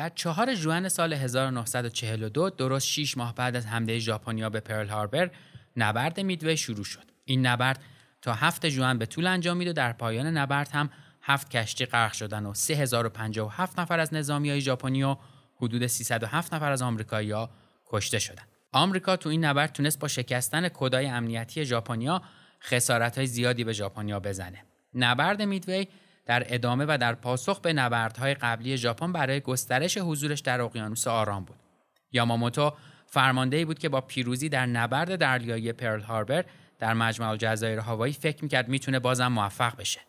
در چهار جوان سال 1942 درست 6 ماه بعد از حمله ژاپنیا به پرل هاربر نبرد میدوی شروع شد. این نبرد تا هفت جوان به طول انجامید و در پایان نبرد هم هفت کشتی غرق شدن و 3057 نفر از نظامی های ژاپنی و حدود 307 نفر از آمریکایی‌ها کشته شدند. آمریکا تو این نبرد تونست با شکستن کدای امنیتی ژاپنیا خسارت زیادی به ژاپنیا بزنه. نبرد میدوی در ادامه و در پاسخ به نبردهای قبلی ژاپن برای گسترش حضورش در اقیانوس آرام بود. یاماموتو فرمانده بود که با پیروزی در نبرد دریایی پرل هاربر در مجمع الجزایر هاوایی فکر می‌کرد می‌تونه بازم موفق بشه.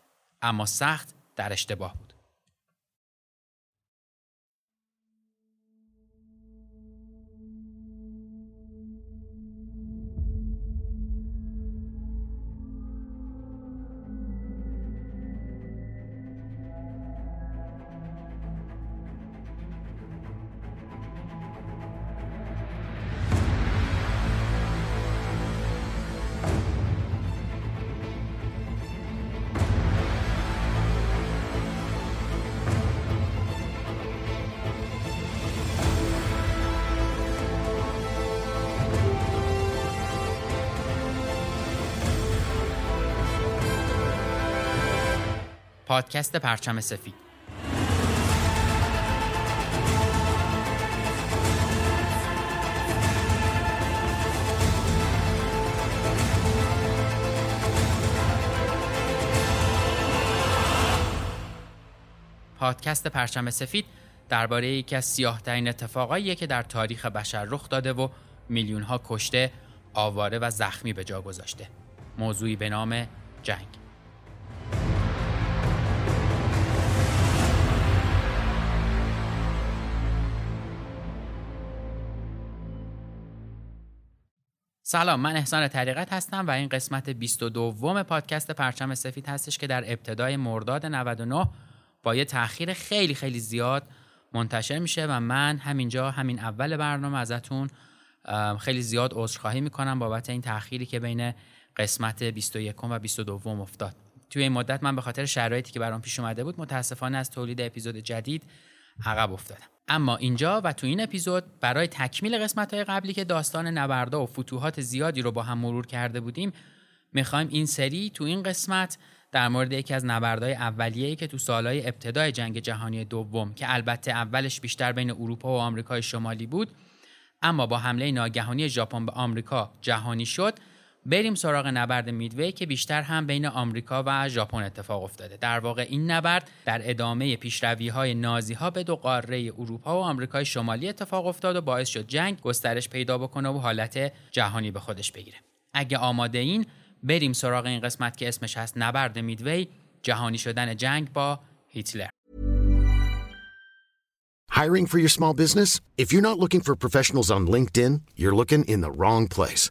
اما سخت در اشتباه بود. پادکست پرچم سفید پادکست پرچم سفید درباره یکی از سیاهترین اتفاقایی که در تاریخ بشر رخ داده و میلیون ها کشته، آواره و زخمی به جا گذاشته. موضوعی به نام جنگ. سلام من احسان طریقت هستم و این قسمت 22 پادکست پرچم سفید هستش که در ابتدای مرداد 99 با یه تاخیر خیلی خیلی زیاد منتشر میشه و من همینجا همین اول برنامه ازتون خیلی زیاد عذرخواهی می‌کنم بابت این تأخیری که بین قسمت 21 و 22 افتاد. توی این مدت من به خاطر شرایطی که برام پیش اومده بود متاسفانه از تولید اپیزود جدید عقب افتادم. اما اینجا و تو این اپیزود برای تکمیل قسمت های قبلی که داستان نبردا و فتوحات زیادی رو با هم مرور کرده بودیم می‌خوایم این سری تو این قسمت در مورد یکی از نبردهای اولیه‌ای که تو سالهای ابتدای جنگ جهانی دوم که البته اولش بیشتر بین اروپا و آمریکای شمالی بود اما با حمله ناگهانی ژاپن به آمریکا جهانی شد بریم سراغ نبرد میدوی که بیشتر هم بین آمریکا و ژاپن اتفاق افتاده در واقع این نبرد در ادامه پیشروی های نازی ها به دو قاره اروپا و آمریکای شمالی اتفاق افتاد و باعث شد جنگ گسترش پیدا بکنه و حالت جهانی به خودش بگیره اگه آماده این بریم سراغ این قسمت که اسمش هست نبرد میدوی جهانی شدن جنگ با هیتلر Hiring for your small business? If you're not looking for professionals on LinkedIn, you're looking in the wrong place.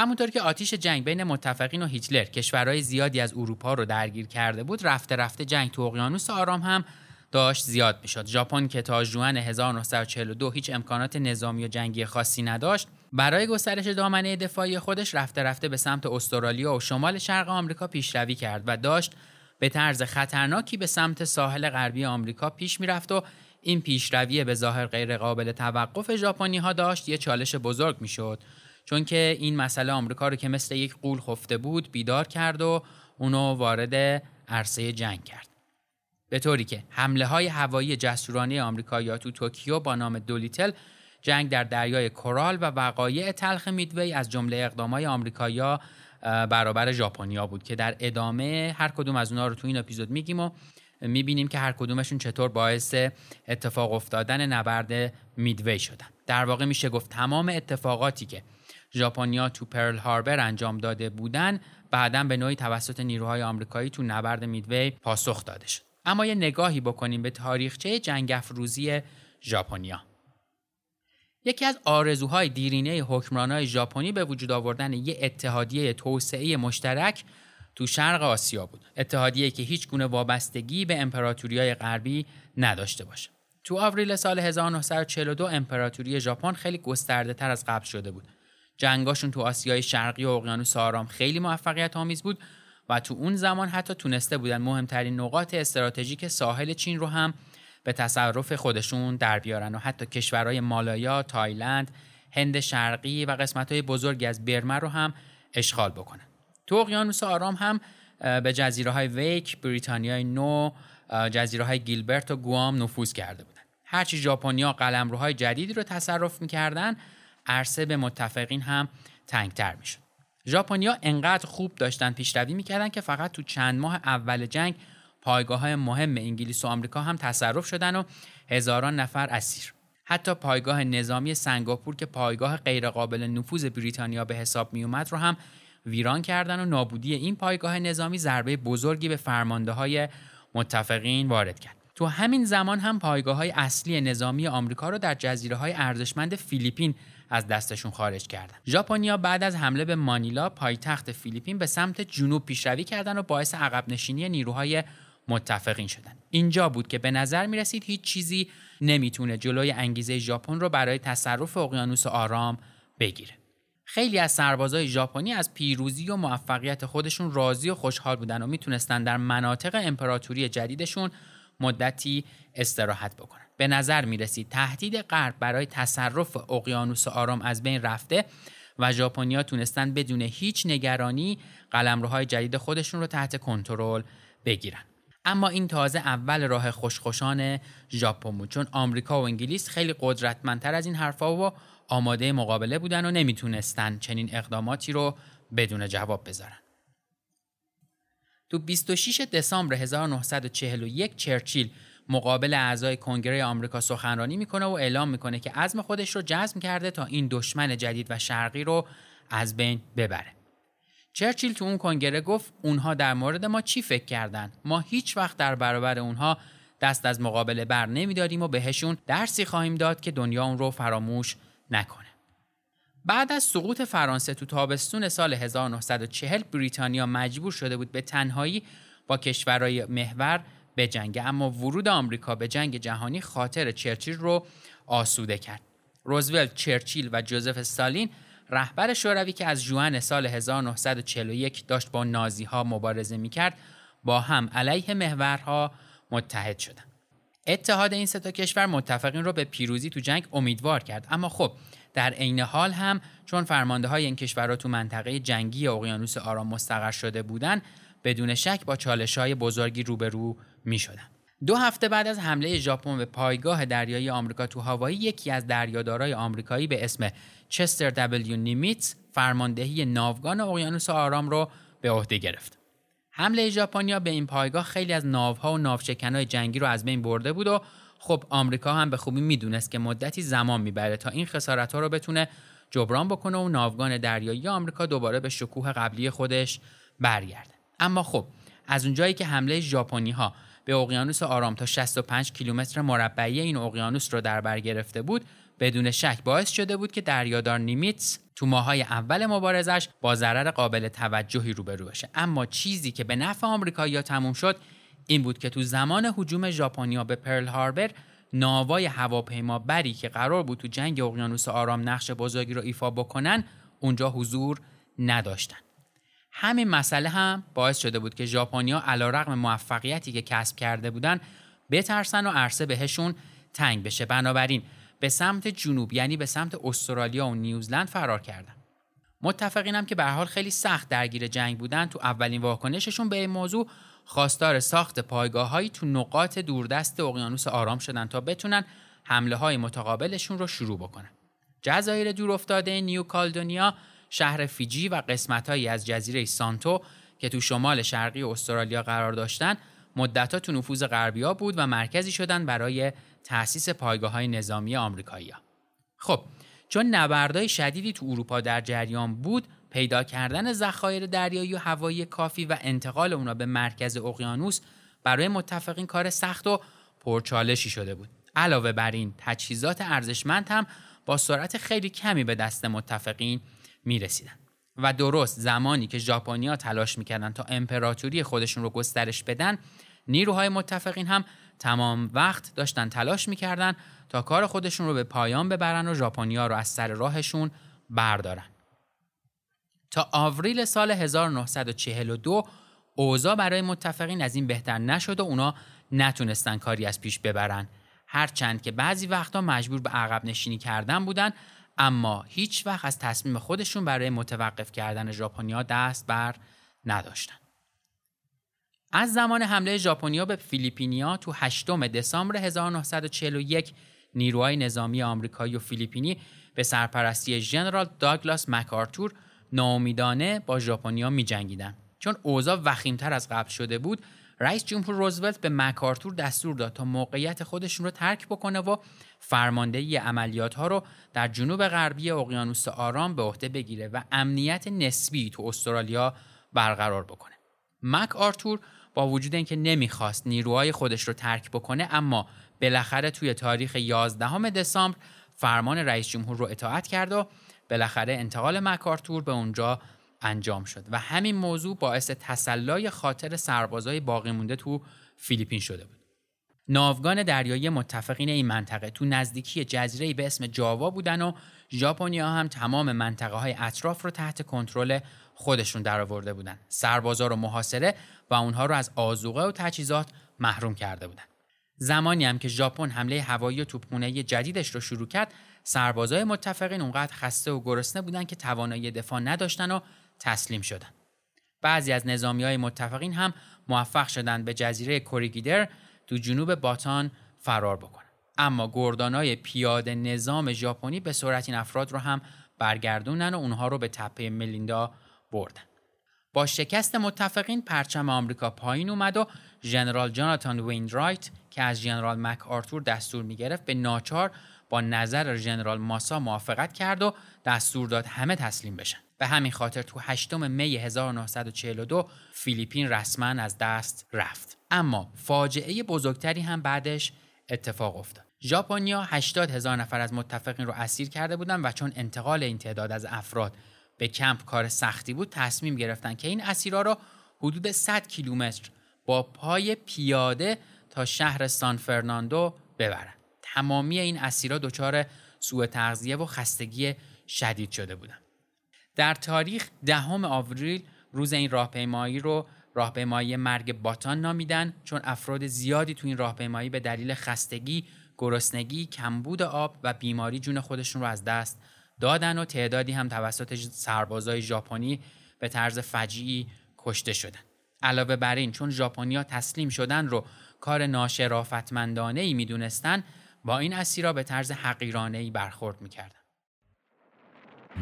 همونطور که آتیش جنگ بین متفقین و هیتلر کشورهای زیادی از اروپا رو درگیر کرده بود رفته رفته جنگ تو اقیانوس آرام هم داشت زیاد می‌شد. ژاپن که تا ژوئن 1942 هیچ امکانات نظامی و جنگی خاصی نداشت برای گسترش دامنه دفاعی خودش رفته رفته به سمت استرالیا و شمال شرق آمریکا پیشروی کرد و داشت به طرز خطرناکی به سمت ساحل غربی آمریکا پیش می‌رفت و این پیشروی به ظاهر غیر قابل توقف ژاپنی ها داشت یه چالش بزرگ می‌شد. چون که این مسئله آمریکا رو که مثل یک قول خفته بود بیدار کرد و اونو وارد عرصه جنگ کرد. به طوری که حمله های هوایی جسورانه آمریکا تو توکیو با نام دولیتل جنگ در دریای کورال و وقایع تلخ میدوی از جمله اقدامای آمریکایی‌ها برابر ژاپنیا بود که در ادامه هر کدوم از اونها رو تو این اپیزود میگیم و می‌بینیم که هر کدومشون چطور باعث اتفاق افتادن نبرد میدوی شدن. در واقع میشه گفت تمام اتفاقاتی که ژاپنیا تو پرل هاربر انجام داده بودن بعدا به نوعی توسط نیروهای آمریکایی تو نبرد میدوی پاسخ داده شد. اما یه نگاهی بکنیم به تاریخچه جنگ افروزی ژاپنیا. یکی از آرزوهای دیرینه حکمرانای ژاپنی به وجود آوردن یک اتحادیه توسعه مشترک تو شرق آسیا بود. اتحادیه که هیچ گونه وابستگی به امپراتوریای غربی نداشته باشه. تو آوریل سال 1942 امپراتوری ژاپن خیلی گسترده تر از قبل شده بود. جنگاشون تو آسیای شرقی و اقیانوس آرام خیلی موفقیت آمیز بود و تو اون زمان حتی تونسته بودن مهمترین نقاط استراتژیک ساحل چین رو هم به تصرف خودشون در بیارن و حتی کشورهای مالایا، تایلند، هند شرقی و قسمتهای بزرگی از برما رو هم اشغال بکنن. تو اقیانوس آرام هم به جزیره های ویک، بریتانیای نو، جزیره های گیلبرت و گوام نفوذ کرده بودن. هرچی ژاپنیا قلمروهای جدیدی رو تصرف می‌کردن، عرصه به متفقین هم تنگتر می‌شد. ژاپنیا انقدر خوب داشتن پیشروی می‌کردن که فقط تو چند ماه اول جنگ پایگاه های مهم انگلیس و آمریکا هم تصرف شدن و هزاران نفر اسیر حتی پایگاه نظامی سنگاپور که پایگاه غیرقابل نفوذ بریتانیا به حساب می اومد رو هم ویران کردن و نابودی این پایگاه نظامی ضربه بزرگی به فرمانده های متفقین وارد کرد تو همین زمان هم پایگاه های اصلی نظامی آمریکا رو در جزیره های ارزشمند فیلیپین از دستشون خارج کردن. ژاپنیا بعد از حمله به مانیلا پایتخت فیلیپین به سمت جنوب پیشروی کردن و باعث عقب نشینی نیروهای متفقین شدن. اینجا بود که به نظر می رسید هیچ چیزی نمی‌تونه جلوی انگیزه ژاپن رو برای تصرف اقیانوس آرام بگیره. خیلی از سربازای ژاپنی از پیروزی و موفقیت خودشون راضی و خوشحال بودن و می‌تونستن در مناطق امپراتوری جدیدشون مدتی استراحت بکنن. به نظر می رسید تهدید غرب برای تصرف اقیانوس آرام از بین رفته و ژاپنیا تونستن بدون هیچ نگرانی قلمروهای جدید خودشون رو تحت کنترل بگیرن. اما این تازه اول راه خوشخوشان ژاپن بود چون آمریکا و انگلیس خیلی قدرتمندتر از این حرفها و آماده مقابله بودن و نمی‌تونستن چنین اقداماتی رو بدون جواب بذارن. تو 26 دسامبر 1941 چرچیل مقابل اعضای کنگره آمریکا سخنرانی می‌کنه و اعلام می‌کنه که عزم خودش رو جزم کرده تا این دشمن جدید و شرقی رو از بین ببره. چرچیل تو اون کنگره گفت اونها در مورد ما چی فکر کردن؟ ما هیچ وقت در برابر اونها دست از مقابله بر نمیداریم و بهشون درسی خواهیم داد که دنیا اون رو فراموش نکنه. بعد از سقوط فرانسه تو تابستون سال 1940 بریتانیا مجبور شده بود به تنهایی با کشورهای محور بجنگه اما ورود آمریکا به جنگ جهانی خاطر چرچیل رو آسوده کرد. روزولت چرچیل و جوزف استالین رهبر شوروی که از جوان سال 1941 داشت با نازی ها مبارزه می کرد با هم علیه محورها متحد شدند. اتحاد این سه کشور متفقین رو به پیروزی تو جنگ امیدوار کرد. اما خب در عین حال هم چون فرمانده های این کشورها تو منطقه جنگی اقیانوس آرام مستقر شده بودند بدون شک با چالش های بزرگی روبرو می شدن. دو هفته بعد از حمله ژاپن به پایگاه دریایی آمریکا تو هاوایی یکی از دریادارای آمریکایی به اسم چستر دبلیو نیمیتس فرماندهی ناوگان اقیانوس آرام رو به عهده گرفت. حمله ژاپنیا به این پایگاه خیلی از ناوها و ناوشکنهای جنگی رو از بین برده بود و خب آمریکا هم به خوبی می‌دونست که مدتی زمان می‌بره تا این خسارت ها رو بتونه جبران بکنه و ناوگان دریایی آمریکا دوباره به شکوه قبلی خودش برگرده. اما خب از اونجایی که حمله ژاپنی ها به اقیانوس آرام تا 65 کیلومتر مربعی این اقیانوس رو در بر گرفته بود بدون شک باعث شده بود که دریادار نیمیتس تو ماهای اول مبارزش با ضرر قابل توجهی روبرو بشه. اما چیزی که به نفع آمریکایی‌ها تموم شد این بود که تو زمان هجوم ژاپنیا به پرل هاربر ناوای هواپیما بری که قرار بود تو جنگ اقیانوس آرام نقش بزرگی رو ایفا بکنن اونجا حضور نداشتن. همین مسئله هم باعث شده بود که ژاپنیا علیرغم موفقیتی که کسب کرده بودن بترسن و عرصه بهشون تنگ بشه. بنابراین به سمت جنوب یعنی به سمت استرالیا و نیوزلند فرار کردن. متفقینم که به حال خیلی سخت درگیر جنگ بودن. تو اولین واکنششون به این موضوع خواستار ساخت پایگاههایی تو نقاط دوردست اقیانوس آرام شدن تا بتونن حمله های متقابلشون رو شروع بکنن. جزایر دور افتاده نیو کالدونیا شهر فیجی و قسمتهایی از جزیره سانتو که تو شمال شرقی استرالیا قرار داشتن مدتها تو نفوذ غربیا بود و مرکزی شدن برای تأسیس پایگاه های نظامی آمریکایی خب چون نبردهای شدیدی تو اروپا در جریان بود پیدا کردن ذخایر دریایی و هوایی کافی و انتقال اونا به مرکز اقیانوس برای متفقین کار سخت و پرچالشی شده بود. علاوه بر این تجهیزات ارزشمند هم با سرعت خیلی کمی به دست متفقین می رسیدن. و درست زمانی که ژاپنیا تلاش می‌کردن تا امپراتوری خودشون رو گسترش بدن نیروهای متفقین هم تمام وقت داشتن تلاش می‌کردن تا کار خودشون رو به پایان ببرن و ژاپنیا رو از سر راهشون بردارن تا آوریل سال 1942 اوضاع برای متفقین از این بهتر نشد و اونا نتونستن کاری از پیش ببرن هرچند که بعضی وقتا مجبور به عقب نشینی کردن بودن اما هیچ وقت از تصمیم خودشون برای متوقف کردن ژاپنیا دست بر نداشتن. از زمان حمله ژاپنیا به فیلیپینیا تو 8 دسامبر 1941 نیروهای نظامی آمریکایی و فیلیپینی به سرپرستی ژنرال داگلاس مکارتور ناامیدانه با ژاپنیا میجنگیدن. چون اوضاع وخیمتر از قبل شده بود رئیس جمهور روزولت به مکارتور دستور داد تا موقعیت خودشون رو ترک بکنه و فرماندهی عملیات ها رو در جنوب غربی اقیانوس آرام به عهده بگیره و امنیت نسبی تو استرالیا برقرار بکنه. مک آرتور با وجود اینکه نمی‌خواست نیروهای خودش رو ترک بکنه اما بالاخره توی تاریخ 11 دسامبر فرمان رئیس جمهور رو اطاعت کرد و بالاخره انتقال مکارتور به اونجا انجام شد و همین موضوع باعث تسلای خاطر سربازای باقی مونده تو فیلیپین شده بود. ناوگان دریایی متفقین این منطقه تو نزدیکی جزیره به اسم جاوا بودن و ژاپنیا هم تمام منطقه های اطراف رو تحت کنترل خودشون درآورده بودن. سربازا رو محاصره و اونها رو از آذوقه و تجهیزات محروم کرده بودن. زمانی هم که ژاپن حمله هوایی و توپخانه جدیدش رو شروع کرد، سربازای متفقین اونقدر خسته و گرسنه بودن که توانایی دفاع نداشتن و تسلیم شدن. بعضی از نظامی های متفقین هم موفق شدند به جزیره کوریگیدر تو جنوب باتان فرار بکنن. اما گردانای پیاده نظام ژاپنی به سرعت این افراد رو هم برگردوندن و اونها رو به تپه ملیندا بردن. با شکست متفقین پرچم آمریکا پایین اومد و ژنرال جاناتان وینرایت که از ژنرال مک آرتور دستور می‌گرفت به ناچار با نظر ژنرال ماسا موافقت کرد و دستور داد همه تسلیم بشن. به همین خاطر تو 8 می 1942 فیلیپین رسما از دست رفت. اما فاجعه بزرگتری هم بعدش اتفاق افتاد. ژاپنیا 80 هزار نفر از متفقین رو اسیر کرده بودند و چون انتقال این تعداد از افراد به کمپ کار سختی بود تصمیم گرفتن که این اسیرها را حدود 100 کیلومتر با پای پیاده تا شهر سان فرناندو ببرند. تمامی این اسیرها دچار سوء تغذیه و خستگی شدید شده بودند. در تاریخ دهم آوریل روز این راهپیمایی رو راهپیمایی مرگ باتان نامیدن چون افراد زیادی تو این راهپیمایی به دلیل خستگی، گرسنگی، کمبود آب و بیماری جون خودشون رو از دست دادن و تعدادی هم توسط سربازای ژاپنی به طرز فجیعی کشته شدن. علاوه بر این چون ژاپنیا تسلیم شدن رو کار ناشرافتمندانه ای می‌دونستن با این اسیرا به طرز حقیرانه ای برخورد می‌کردن.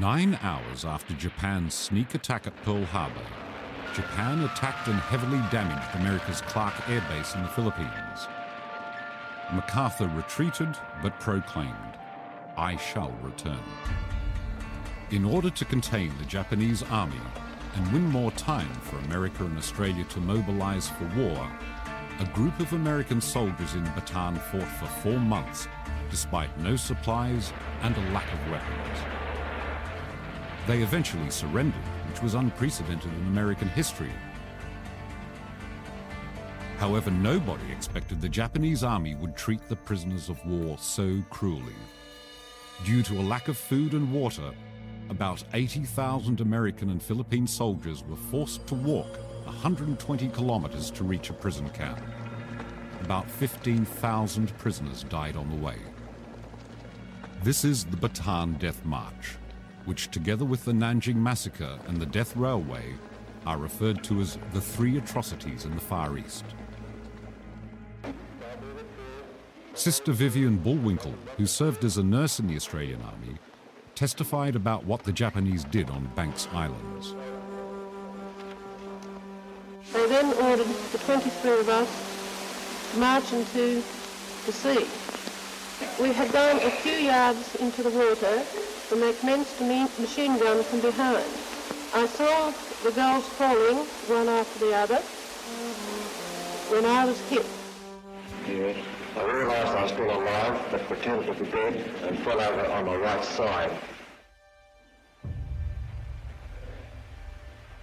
Nine hours after Japan's sneak attack at Pearl Harbor, Japan attacked and heavily damaged America's Clark Air Base in the Philippines. MacArthur retreated but proclaimed, I shall return. In order to contain the Japanese army and win more time for America and Australia to mobilize for war, a group of American soldiers in Bataan fought for four months despite no supplies and a lack of weapons. They eventually surrendered, which was unprecedented in American history. However, nobody expected the Japanese army would treat the prisoners of war so cruelly. Due to a lack of food and water, about 80,000 American and Philippine soldiers were forced to walk 120 kilometers to reach a prison camp. About 15,000 prisoners died on the way. This is the Bataan Death March, which, together with the Nanjing Massacre and the Death Railway, are referred to as the three atrocities in the Far East. Sister Vivian Bullwinkle, who served as a nurse in the Australian Army, testified about what the Japanese did on Banks Islands. They then ordered the 23 of us to march into the sea. We had gone a few yards into the water when they commenced a machine gun from behind. I saw the girls falling one after the other when I was hit. Yes. I realised I was still alive, but pretended to be dead and fell over on my right side.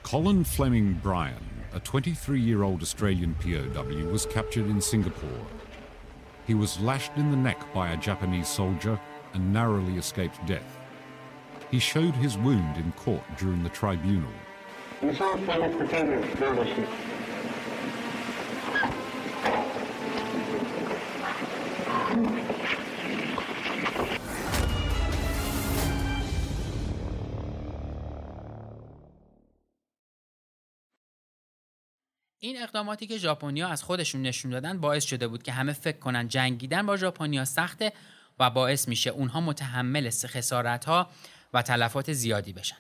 Colin Fleming Bryan, a 23 year old Australian POW, was captured in Singapore. He was lashed in the neck by a Japanese soldier and narrowly escaped death. He showed his wound in court during the tribunal. این اقداماتی که ژاپنیا از خودشون نشون دادن باعث شده بود که همه فکر کنن جنگیدن با ژاپنیا سخته و باعث میشه اونها متحمل خسارت ها و تلفات زیادی بشن.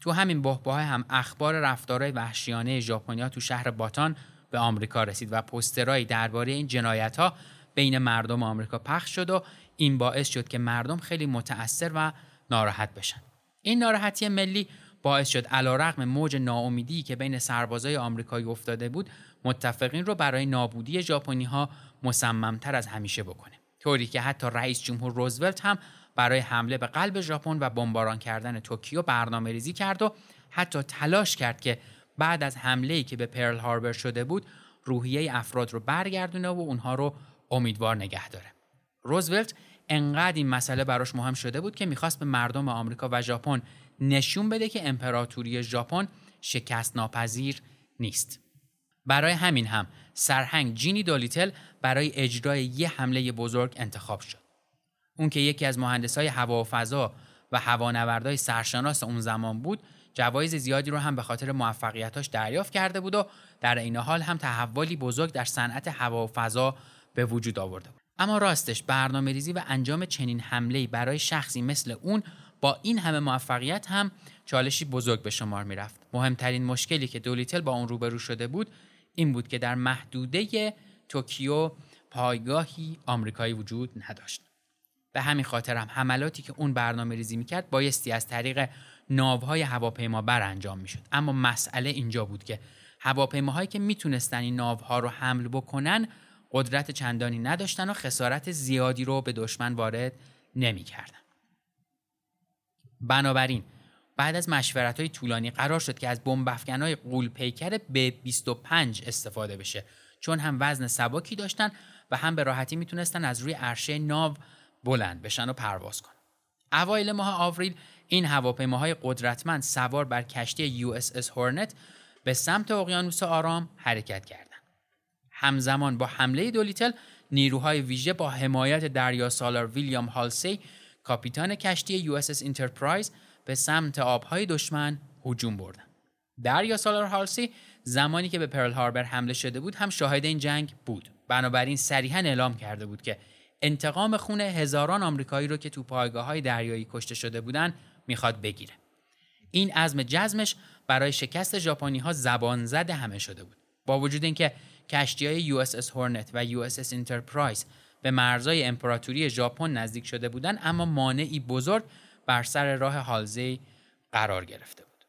تو همین بحباه هم اخبار رفتارهای وحشیانه ژاپنیا تو شهر باتان به آمریکا رسید و پسترهایی درباره این جنایت ها بین مردم آمریکا پخش شد و این باعث شد که مردم خیلی متأثر و ناراحت بشن. این ناراحتی ملی باعث شد علیرغم موج ناامیدی که بین سربازای آمریکایی افتاده بود متفقین رو برای نابودی ژاپنی ها مصممتر از همیشه بکنه طوری که حتی رئیس جمهور روزولت هم برای حمله به قلب ژاپن و بمباران کردن توکیو برنامه ریزی کرد و حتی تلاش کرد که بعد از حمله ای که به پرل هاربر شده بود روحیه افراد رو برگردونه و اونها رو امیدوار نگه داره. روزولت انقدر این مسئله براش مهم شده بود که می‌خواست به مردم آمریکا و ژاپن نشون بده که امپراتوری ژاپن شکست ناپذیر نیست. برای همین هم سرهنگ جینی دولیتل برای اجرای یه حمله بزرگ انتخاب شد. اون که یکی از مهندسای هوا و فضا و هوانوردای سرشناس اون زمان بود، جوایز زیادی رو هم به خاطر موفقیتاش دریافت کرده بود و در این حال هم تحولی بزرگ در صنعت هوا و فضا به وجود آورده بود. اما راستش برنامه ریزی و انجام چنین حمله برای شخصی مثل اون با این همه موفقیت هم چالشی بزرگ به شمار می‌رفت. مهمترین مشکلی که دولیتل با اون روبرو شده بود این بود که در محدوده توکیو پایگاهی آمریکایی وجود نداشت. به همین خاطر هم حملاتی که اون برنامه ریزی می‌کرد بایستی از طریق ناوهای هواپیما بر انجام می‌شد. اما مسئله اینجا بود که هواپیماهایی که می‌تونستن این ناوها رو حمل بکنن قدرت چندانی نداشتن و خسارت زیادی رو به دشمن وارد نمی‌کردن. بنابراین بعد از مشورت های طولانی قرار شد که از بمب های غول پیکر B-25 استفاده بشه. چون هم وزن سبکی داشتن و هم به راحتی می‌تونستن از روی عرشه ناو بلند بشن و پرواز کنن. اوایل ماه آوریل این هواپیماهای قدرتمند سوار بر کشتی USS هورنت به سمت اقیانوس آرام حرکت کردند. همزمان با حمله دولیتل نیروهای ویژه با حمایت دریا سالار ویلیام هالسی کاپیتان کشتی USS انترپرایز به سمت آبهای دشمن هجوم بردند. دریا سالار هالسی زمانی که به پرل هاربر حمله شده بود هم شاهد این جنگ بود. بنابراین صریحا اعلام کرده بود که انتقام خون هزاران آمریکایی رو که تو پایگاه های دریایی کشته شده بودن می‌خواد بگیره. این عزم جزمش برای شکست ژاپنی ها زبان زد همه شده بود. با وجود اینکه کشتی های USS هورنت و USS انترپرایز به مرزای امپراتوری ژاپن نزدیک شده بودند اما مانعی بزرگ بر سر راه هالسی قرار گرفته بود.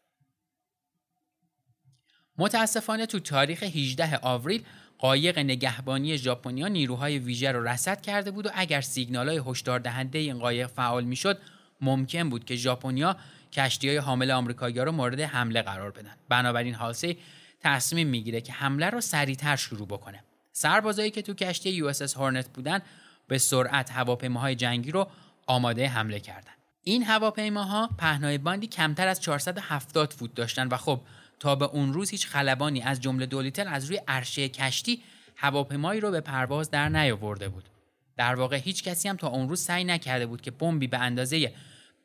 متاسفانه تو تاریخ 18 آوریل قایق نگهبانی ژاپنیا نیروهای ویژه رو رصد کرده بود و اگر سیگنالهای هشدار دهنده این قایق فعال می‌شد ممکن بود که ژاپنیا کشتی های حامل آمریکایی‌ها رو مورد حمله قرار بدن. بنابراین هالسی تصمیم می‌گیره که حمله رو سریعتر شروع بکنه. سربازایی که تو کشتی یو اس هورنت بودن به سرعت هواپیماهای جنگی رو آماده حمله کردن. این هواپیماها پهنای باندی کمتر از 470 فوت داشتن و خب تا به اون روز هیچ خلبانی از جمله دولیتل از روی عرشه کشتی هواپیمایی رو به پرواز در نیاورده بود. در واقع هیچ کسی هم تا اون روز سعی نکرده بود که بمبی به اندازه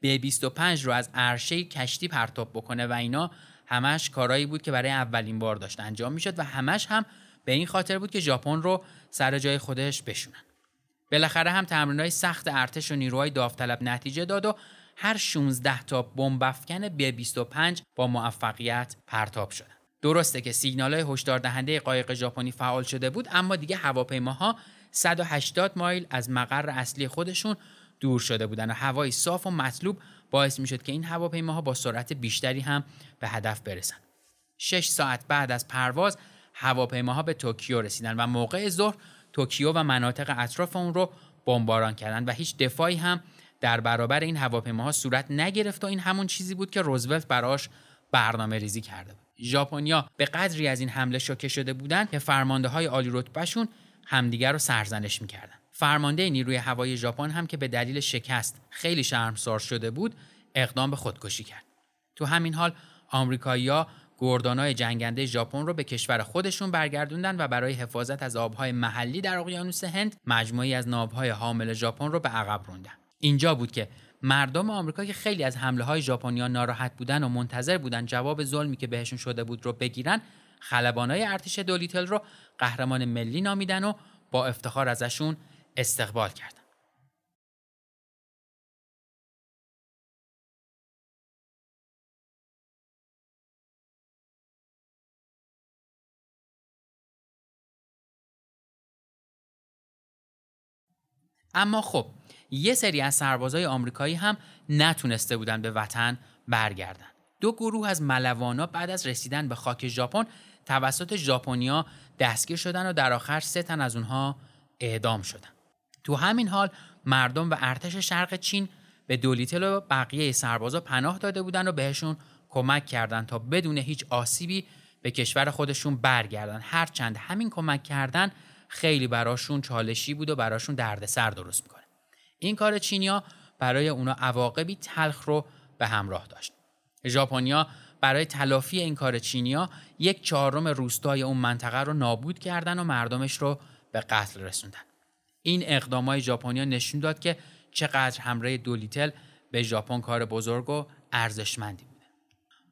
به 25 رو از عرشه کشتی پرتاب بکنه و اینا همش کارایی بود که برای اولین بار داشت انجام می‌شد و همش هم به این خاطر بود که ژاپن رو سر جای خودش بشونن. بالاخره هم تمرینهای سخت ارتش و نیروهای داوطلب نتیجه داد و هر 16 تا بمب افکن ب 25 با موفقیت پرتاب شدن درسته که سیگنال های هشدار دهنده قایق ژاپنی فعال شده بود اما دیگه هواپیماها 180 مایل از مقر اصلی خودشون دور شده بودن و هوای صاف و مطلوب باعث می شد که این هواپیماها با سرعت بیشتری هم به هدف برسن. 6 ساعت بعد از پرواز هواپیماها به توکیو رسیدن و موقع ظهر توکیو و مناطق اطراف اون رو بمباران کردن و هیچ دفاعی هم در برابر این هواپیماها صورت نگرفت و این همون چیزی بود که روزولت براش برنامه ریزی کرده بود. ژاپنیا به قدری از این حمله شوکه شده بودند که فرمانده های عالی رتبهشون همدیگر رو سرزنش می‌کردن. فرمانده نیروی هوایی ژاپن هم که به دلیل شکست خیلی شرمسار شده بود اقدام به خودکشی کرد تو همین حال آمریکایی‌ها گردانای جنگنده ژاپن رو به کشور خودشون برگردوندن و برای حفاظت از آبهای محلی در اقیانوس هند مجموعی از ناوهای حامل ژاپن رو به عقب روندن اینجا بود که مردم آمریکا که خیلی از حمله های ژاپنیا ناراحت بودن و منتظر بودن جواب ظلمی که بهشون شده بود رو بگیرن خلبانای ارتش دولیتل رو قهرمان ملی نامیدن و با افتخار ازشون استقبال کردن. اما خب یه سری از سربازای آمریکایی هم نتونسته بودن به وطن برگردن. دو گروه از ملوانا بعد از رسیدن به خاک ژاپن توسط ژاپنیا دستگیر شدن و در آخر سه تن از اونها اعدام شدن. تو همین حال مردم و ارتش شرق چین به دولیتل و بقیه سربازا پناه داده بودن و بهشون کمک کردند تا بدون هیچ آسیبی به کشور خودشون برگردن هرچند همین کمک کردن خیلی براشون چالشی بود و براشون دردسر درست می‌کنه این کار چینیا برای اونا عواقبی تلخ رو به همراه داشت ژاپنیا برای تلافی این کار چینیا یک چهارم روستای اون منطقه رو نابود کردن و مردمش رو به قتل رسوندن این اقدامای ژاپنیا نشون داد که چقدر حمله دولیتل به ژاپن کار بزرگ و ارزشمندی بوده.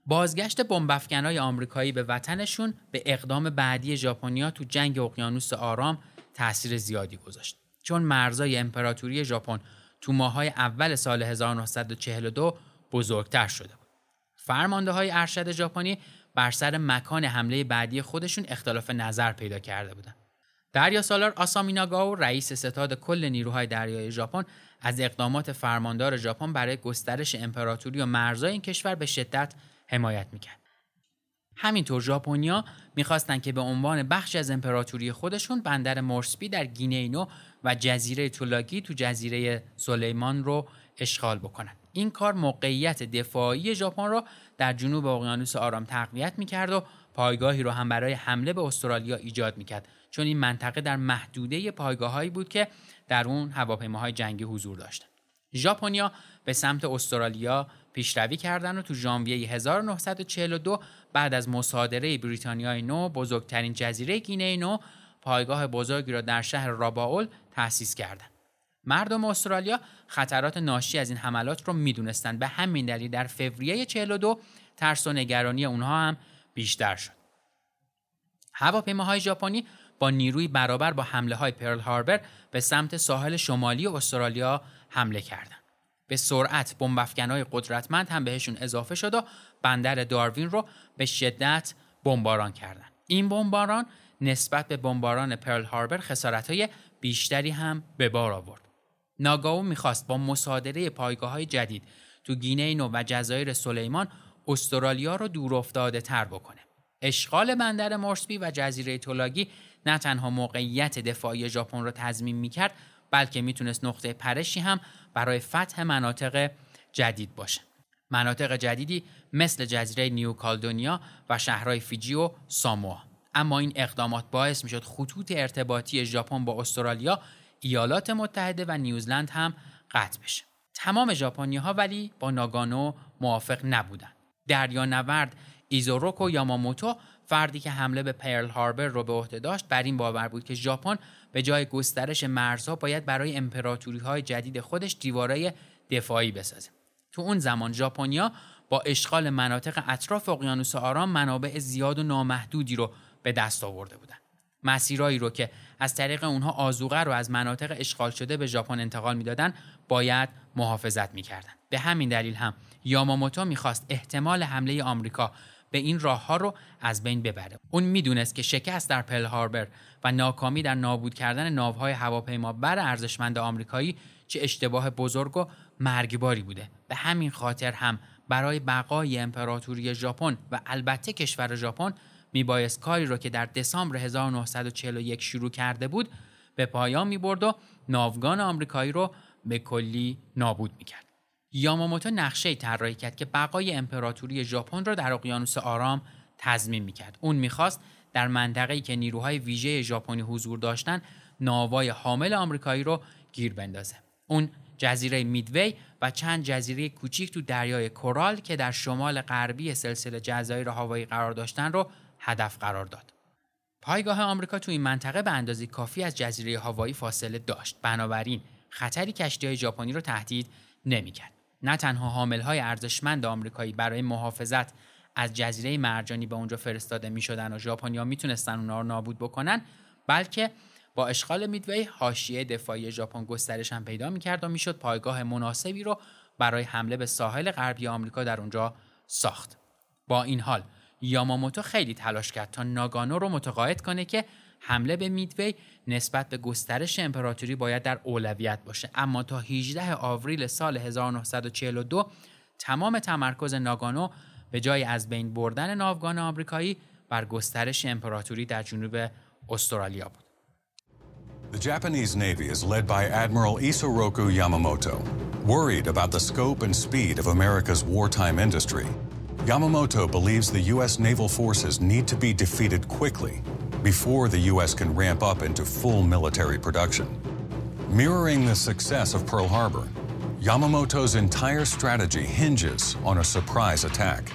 بازگشت بمبافکنای آمریکایی به وطنشون به اقدام بعدی ژاپنیا تو جنگ اقیانوس آرام تاثیر زیادی گذاشت. چون مرزای امپراتوری ژاپن تو ماهای اول سال 1942 بزرگتر شده بود. فرمانده های ارشد ژاپنی بر سر مکان حمله بعدی خودشون اختلاف نظر پیدا کرده بودند. دریا سالار آسامیناگاو رئیس ستاد کل نیروهای دریایی ژاپن از اقدامات فرماندار ژاپن برای گسترش امپراتوری و مرزهای این کشور به شدت حمایت می‌کرد. همینطور ژاپنیا می‌خواستند که به عنوان بخش از امپراتوری خودشون بندر مورسبی در گینینو و جزیره تولاگی تو جزیره سلیمان رو اشغال بکنند. این کار موقعیت دفاعی ژاپن را در جنوب اقیانوس آرام تقویت می‌کرد و پایگاهی رو هم برای حمله به استرالیا ایجاد می‌کرد چون این منطقه در محدوده پایگاههایی بود که در اون هواپیماهای جنگی حضور داشتند. ژاپنیا به سمت استرالیا پیشروی کردند و تو ژانویه 1942 بعد از مصادره بریتانیای نو بزرگترین جزیره گینه نو پایگاه بزرگی را در شهر راباول تأسیس کردند. مردم استرالیا خطرات ناشی از این حملات رو می‌دونستند به همین دلیل در فوریه 42 ترس و نگرانی اونها هم بیشتر شد. هواپیماهای ژاپنی با نیروی برابر با حمله های پرل هاربر به سمت ساحل شمالی استرالیا حمله کردند. به سرعت های قدرتمند هم بهشون اضافه شد و بندر داروین رو به شدت بمباران کردند. این بمباران نسبت به بمباران پرل هاربر های بیشتری هم به بار آورد. ناگاو می‌خواست با مصادره پایگاه های جدید تو گینه نو و جزایر سلیمان استرالیا رو دور افتاده تر بکنه. اشغال بندر مورسبی و جزیره تولاگی نه تنها موقعیت دفاعی ژاپن را تضمین می‌کرد بلکه می‌تونست نقطه پرشی هم برای فتح مناطق جدید باشه مناطق جدیدی مثل جزیره نیو کالدونیا و شهرهای فیجی و ساموا اما این اقدامات باعث می‌شد خطوط ارتباطی ژاپن با استرالیا ایالات متحده و نیوزلند هم قطع بشه. تمام ژاپنی ها ولی با ناگانو موافق نبودند نورد ایزوروکو یاماموتو فردی که حمله به پرل هاربر رو به عهده داشت بر این باور بود که ژاپن به جای گسترش مرزها باید برای امپراتوری های جدید خودش دیوارای دفاعی بسازه. تو اون زمان ژاپنیا با اشغال مناطق اطراف اقیانوس آرام منابع زیاد و نامحدودی رو به دست آورده بودند مسیرهایی رو که از طریق اونها آزوقه رو از مناطق اشغال شده به ژاپن انتقال می‌دادن باید محافظت می‌کردن. به همین دلیل هم یاماموتو می‌خواست احتمال حمله آمریکا به این راه ها رو از بین ببره. اون می‌دونست که شکست در پل هاربر و ناکامی در نابود کردن ناوهای هواپیما بر ارزشمند آمریکایی چه اشتباه بزرگ و مرگباری بوده. به همین خاطر هم برای بقای امپراتوری ژاپن و البته کشور ژاپن میبایست کاری رو که در دسامبر 1941 شروع کرده بود به پایان می‌برد و ناوگان آمریکایی رو به کلی نابود می‌کرد. یاماموتو نقشه طراحی کرد که بقای امپراتوری ژاپن را در اقیانوس آرام تضمین می‌کرد. اون می‌خواست در منطقه‌ای که نیروهای ویژه ژاپنی حضور داشتن ناوای حامل آمریکایی رو گیر بندازه. اون جزیره میدوی و چند جزیره کوچیک تو دریای کورال که در شمال غربی سلسله جزایر هاوایی قرار داشتن رو هدف قرار داد. پایگاه آمریکا تو این منطقه به اندازه کافی از جزیره هاوایی فاصله داشت. بنابراین خطری کشتی های ژاپنی رو تهدید نمی‌کرد. نه تنها حامل های ارزشمند آمریکایی برای محافظت از جزیره مرجانی به اونجا فرستاده می شدن و ژاپنیا می‌تونستن اونها رو نابود بکنن بلکه با اشغال میدوی حاشیه دفاعی ژاپن گسترش هم پیدا می‌کرد و می‌شد پایگاه مناسبی رو برای حمله به ساحل غربی آمریکا در اونجا ساخت با این حال یاماموتو خیلی تلاش کرد تا ناگانو رو متقاعد کنه که حمله به میدوی نسبت به گسترش امپراتوری باید در اولویت باشه اما تا 18 آوریل سال 1942 تمام تمرکز ناگانو به جای از بین بردن ناوگان آمریکایی بر گسترش امپراتوری در جنوب استرالیا بود. The Japanese Navy is led by Admiral Isoroku Yamamoto. Worried about the scope and speed of America's wartime industry, Yamamoto believes the U.S. naval forces need to be defeated quickly before the U.S. can ramp up into full military production. Mirroring the success of Pearl Harbor, Yamamoto's entire strategy hinges on a surprise attack.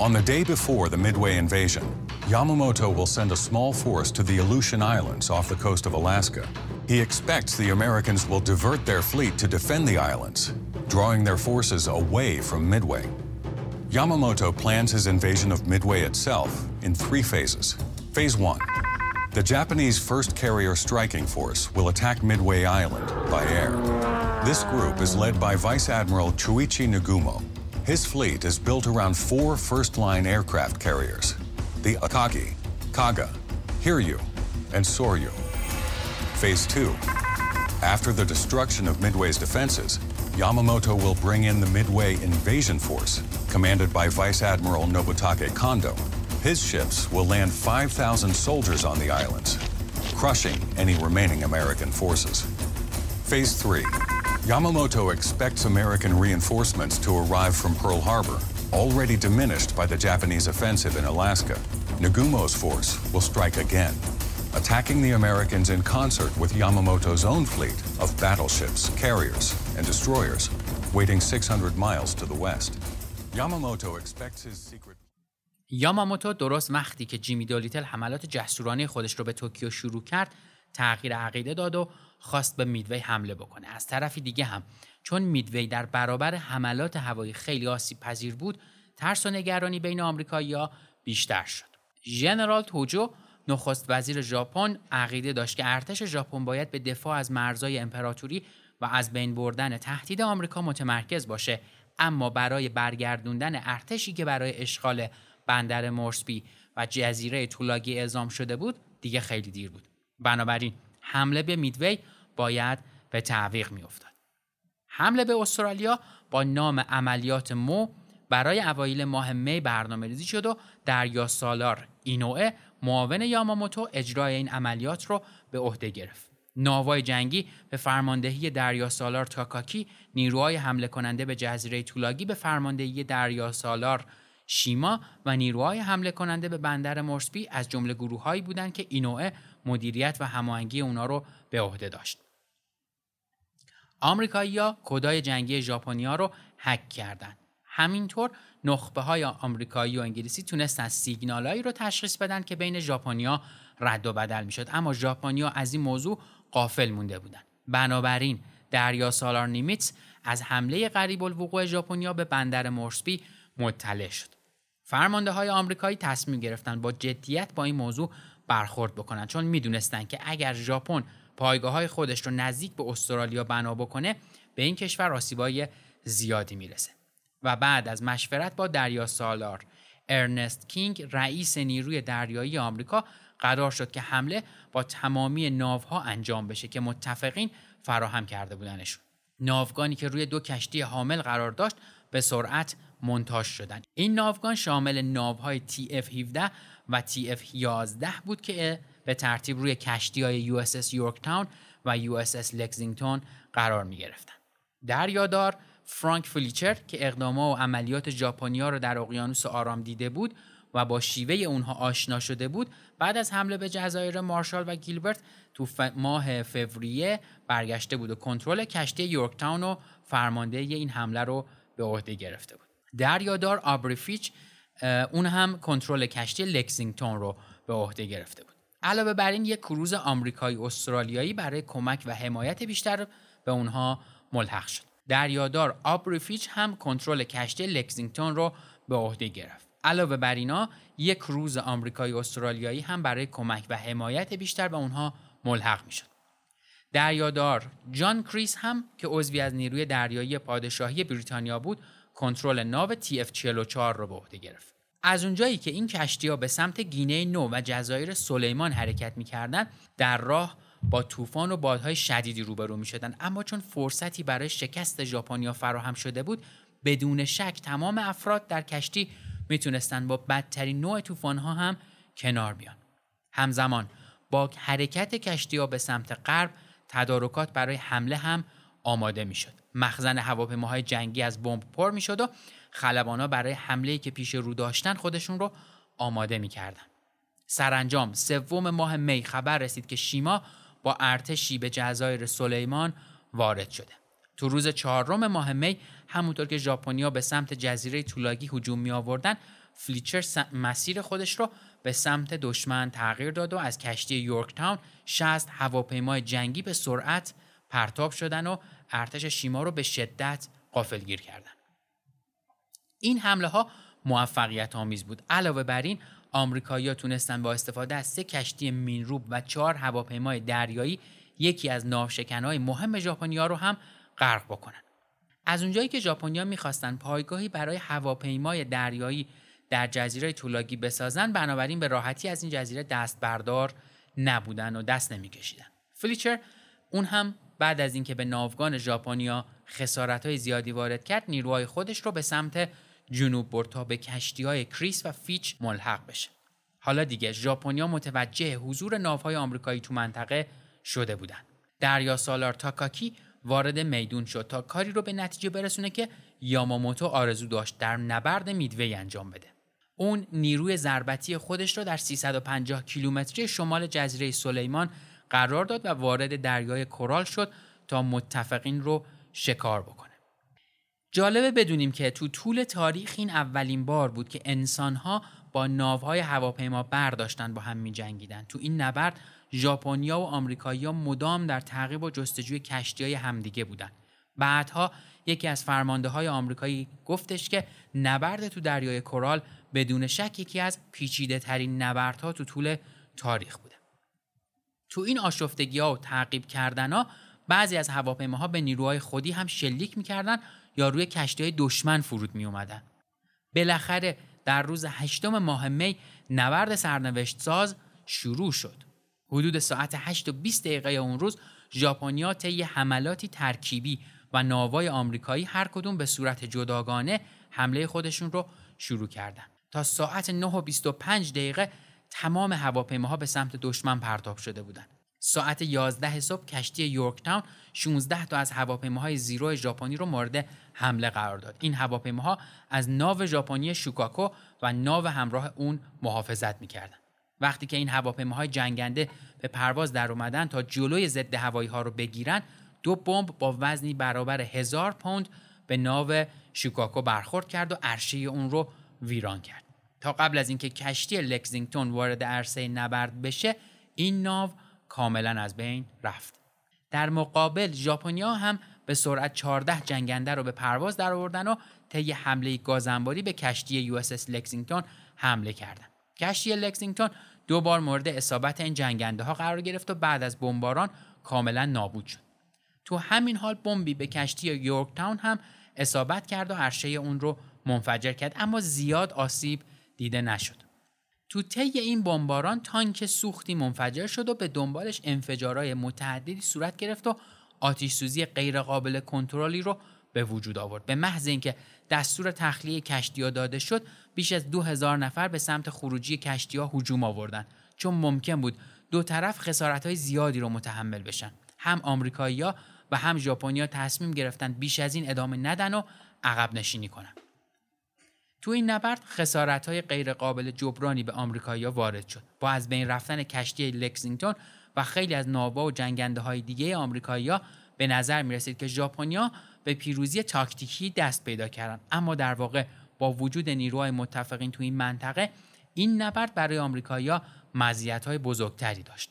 On the day before the Midway invasion, Yamamoto will send a small force to the Aleutian Islands off the coast of Alaska. He expects the Americans will divert their fleet to defend the islands, drawing their forces away from Midway. Yamamoto plans his invasion of Midway itself in three phases. Phase 1 The Japanese 1st Carrier Striking Force will attack Midway Island by air. This group is led by Vice Admiral Chuichi Nagumo. His fleet is built around four first line aircraft carriers the Akagi, Kaga, Hiryu, and Soryu. Phase 2 After the destruction of Midway's defenses, Yamamoto will bring in the Midway Invasion Force, commanded by Vice Admiral Nobutake Kondo. His ships will land 5,000 soldiers on the islands, crushing any remaining American forces. Phase 3 Yamamoto expects American reinforcements to arrive from Pearl Harbor, already diminished by the Japanese offensive in Alaska. Nagumo's force will strike again, attacking the Americans in concert with Yamamoto's own fleet of battleships, carriers, and destroyers, waiting 600 miles to the west. یاماموتو درست وقتی که جیمی دولیتل حملات جسورانه خودش رو به توکیو شروع کرد تغییر عقیده داد و خواست به میدوی حمله بکنه. از طرفی دیگه هم چون میدوی در برابر حملات هوایی خیلی آسیب پذیر بود ترس و نگرانی بین آمریکایی‌ها بیشتر شد. ژنرال توجو نخست وزیر ژاپن عقیده داشت که ارتش ژاپن باید به دفاع از مرزهای امپراتوری و از بین بردن تهدید آمریکا متمرکز باشه. اما برای برگردوندن ارتشی که برای اشغال بندر مورسبی و جزیره تولاگی اعزام شده بود دیگه خیلی دیر بود بنابراین حمله به میدوی باید به تعویق میافتاد حمله به استرالیا با نام عملیات مو برای اوایل ماه می برنامه ریزی شد و دریا سالار اینوه معاون یاماموتو اجرای این عملیات رو به عهده گرفت. ناوای جنگی به فرماندهی دریا سالار تاکاکی نیروهای حمله کننده به جزیره تولاگی به فرماندهی دریا سالار شیما و نیروهای حمله کننده به بندر مورسبی از جمله گروههایی بودند که اینوه مدیریت و هماهنگی اونا رو به عهده داشت. آمریکایی‌ها کدای جنگی ژاپنیا رو هک کردند. همینطور نخبه های آمریکایی و انگلیسی تونستن سیگنالایی رو تشخیص بدن که بین ژاپنیا رد و بدل می‌شد اما ژاپنیا از این موضوع قافل مونده بودن. بنابراین دریا سالار نیمیتس از حمله قریب الوقوع ژاپنیا به بندر مورسبی مطلع شد. فرمانده های آمریکایی تصمیم گرفتن با جدیت با این موضوع برخورد بکنن چون می‌دونستن که اگر ژاپن پایگاه های خودش رو نزدیک به استرالیا بنا بکنه به این کشور آسیبای زیادی می‌رسه. و بعد از مشورت با دریا سالار ارنست کینگ رئیس نیروی دریایی آمریکا قرار شد که حمله با تمامی ناوها انجام بشه که متفقین فراهم کرده بودنشون ناوگانی که روی دو کشتی حامل قرار داشت به سرعت منتاج شدند این ناوگان شامل ناوهای TF-17 و TF-11 بود که به ترتیب روی کشتی های USS یورکتاون و USS لکزینگتون قرار می گرفتن. دریادار فرانک فلیچر که اقداما و عملیات ژاپنیا را در اقیانوس آرام دیده بود و با شیوه اونها آشنا شده بود بعد از حمله به جزایر مارشال و گیلبرت تو ماه فوریه برگشته بود و کنترل کشتی یورکتاون و فرمانده این حمله رو به عهده گرفته بود. دریادار آبری فیچ اون هم کنترل کشتی لکسینگتون رو به عهده گرفته بود. علاوه بر این یک کروزر آمریکایی استرالیایی برای کمک و حمایت بیشتر به اونها ملحق شد. دریادار آبری فیچ هم کنترل کشتی لکسینگتون رو به عهده گرفت. علاوه بر اینا یک روز آمریکایی استرالیایی هم برای کمک و حمایت بیشتر به اونها ملحق می‌شد. دریادار جان کریس هم که عضوی از نیروی دریایی پادشاهی بریتانیا بود کنترل ناو TF44 رو به عهده گرفت. از اونجایی که این کشتی ها به سمت گینه نو و جزایر سلیمان حرکت می‌کردند در راه با طوفان و بادهای شدیدی روبرو می شدن اما چون فرصتی برای شکست ژاپنیا فراهم شده بود بدون شک تمام افراد در کشتی می‌تونستن با بدترین نوع طوفان ها هم کنار بیان. همزمان با حرکت کشتی ها به سمت غرب تدارکات برای حمله هم آماده می‌شد. مخزن هواپیماهای جنگی از بمب پر می‌شد و خلبانا برای حمله که پیش رو داشتن خودشون رو آماده می‌کردن. سرانجام سوم ماه می خبر رسید که شیما با ارتشی به جزایر سلیمان وارد شده. تو روز چهارم ماه می همونطور که ژاپنیا به سمت جزیره تولاگی هجوم می آوردن فلیچر مسیر خودش رو به سمت دشمن تغییر داد و از کشتی یورکتاون 60 هواپیمای جنگی به سرعت پرتاب شدن و ارتش شیما رو به شدت قافلگیر کردن این حمله ها موفقیت آمیز بود علاوه بر این آمریکایی‌ها تونستن با استفاده از سه کشتی مینروب و چهار هواپیمای دریایی یکی از ناوشکنهای مهم ژاپنیا رو هم غرق بکنن. از اونجایی که ژاپنیا می‌خواستن پایگاهی برای هواپیمای دریایی در جزیره تولاگی بسازن بنابراین به راحتی از این جزیره دست بردار نبودن و دست نمیکشیدن. فلیچر اون هم بعد از اینکه به ناوگان ژاپنیا خسارت زیادی وارد کرد نیروهای خودش رو به سمت جنوب برد تا به کشتی های کریس و فیچ ملحق بشه حالا دیگه ژاپنیا متوجه حضور ناوهای آمریکایی تو منطقه شده بودن دریا سالار تاکاکی وارد میدون شد تا کاری رو به نتیجه برسونه که یاماموتو آرزو داشت در نبرد میدوی انجام بده اون نیروی ضربتی خودش رو در 350 کیلومتری شمال جزیره سلیمان قرار داد و وارد دریای کورال شد تا متفقین رو شکار بکنه جالبه بدونیم که تو طول تاریخ این اولین بار بود که انسانها با ناوهای هواپیما برداشتن با هم می جنگیدن. تو این نبرد ژاپنیا و آمریکایی‌ها مدام در تعقیب و جستجوی کشتی های همدیگه بودن. بعدها یکی از فرمانده های آمریکایی گفتش که نبرد تو دریای کورال بدون شک یکی از پیچیده ترین نبردها تو طول تاریخ بوده. تو این آشفتگی ها و تعقیب کردن ها بعضی از هواپیماها به نیروهای خودی هم شلیک می‌کردن یا روی کشتی های دشمن فرود می اومدن. بالاخره در روز هشتم ماه می نبرد سرنوشت ساز شروع شد. حدود ساعت 8 و 20 دقیقه اون روز ژاپنیا طی حملاتی ترکیبی و ناوای آمریکایی هر کدوم به صورت جداگانه حمله خودشون رو شروع کردند. تا ساعت 9 و 25 دقیقه تمام هواپیماها به سمت دشمن پرتاب شده بودند. ساعت 11 صبح کشتی یورک تاون 16 تا از هواپیماهای زیرو ژاپنی رو مورد حمله قرار داد. این هواپیماها از ناو ژاپنی شوکاکو و ناو همراه اون محافظت می‌کردند. وقتی که این هواپیماهای جنگنده به پرواز در اومدن تا جلوی ضد هوایی ها رو بگیرن دو بمب با وزنی برابر هزار پوند به ناو شیکاگو برخورد کرد و عرشه اون رو ویران کرد تا قبل از اینکه کشتی لکزینگتون وارد عرصه نبرد بشه این ناو کاملا از بین رفت در مقابل ژاپنیا هم به سرعت 14 جنگنده رو به پرواز در آوردن و طی حمله گازنباری به کشتی یو اس لکزینگتون حمله کردند. کشتی لکزینگتون دو بار مورد اصابت این جنگنده ها قرار گرفت و بعد از بمباران کاملا نابود شد. تو همین حال بمبی به کشتی یورک تاون هم اصابت کرد و عرشه اون رو منفجر کرد اما زیاد آسیب دیده نشد. تو طی این بمباران تانک سوختی منفجر شد و به دنبالش انفجارهای متعددی صورت گرفت و آتیش سوزی غیرقابل کنترلی رو به وجود آورد. به محض اینکه دستور تخلیه کشتی داده شد بیش از دو هزار نفر به سمت خروجی کشتی ها هجوم آوردن. چون ممکن بود دو طرف خسارت های زیادی رو متحمل بشن. هم آمریکایی‌ها و هم ژاپنیا تصمیم گرفتن بیش از این ادامه ندن و عقب نشینی کنن. تو این نبرد خسارت های غیر قابل جبرانی به آمریکایی‌ها وارد شد. با از بین رفتن کشتی لکزینگتون و خیلی از ناوا و جنگنده های دیگه آمریکایی‌ها به نظر می رسید که ژاپنیا به پیروزی تاکتیکی دست پیدا کردن. اما در واقع با وجود نیروهای متفقین تو این منطقه این نبرد برای آمریکایی‌ها مزیت‌های بزرگتری داشت.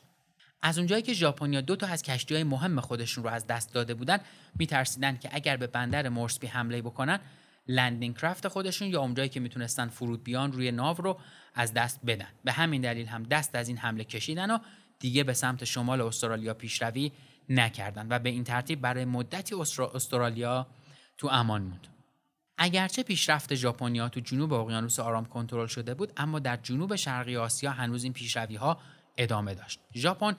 از اونجایی که ژاپنیا دو تا از کشتی‌های مهم خودشون رو از دست داده بودن میترسیدن که اگر به بندر مورسبی حمله بکنن لندینگ کرافت خودشون یا اونجایی که می‌تونستن فرود بیان روی ناو رو از دست بدن. به همین دلیل هم دست از این حمله کشیدن و دیگه به سمت شمال استرالیا پیشروی نکردند و به این ترتیب برای مدتی استرالیا تو امان موند. اگرچه پیشرفت ژاپنیا تو جنوب اقیانوس آرام کنترل شده بود اما در جنوب شرقی آسیا هنوز این پیشروی ها ادامه داشت. ژاپن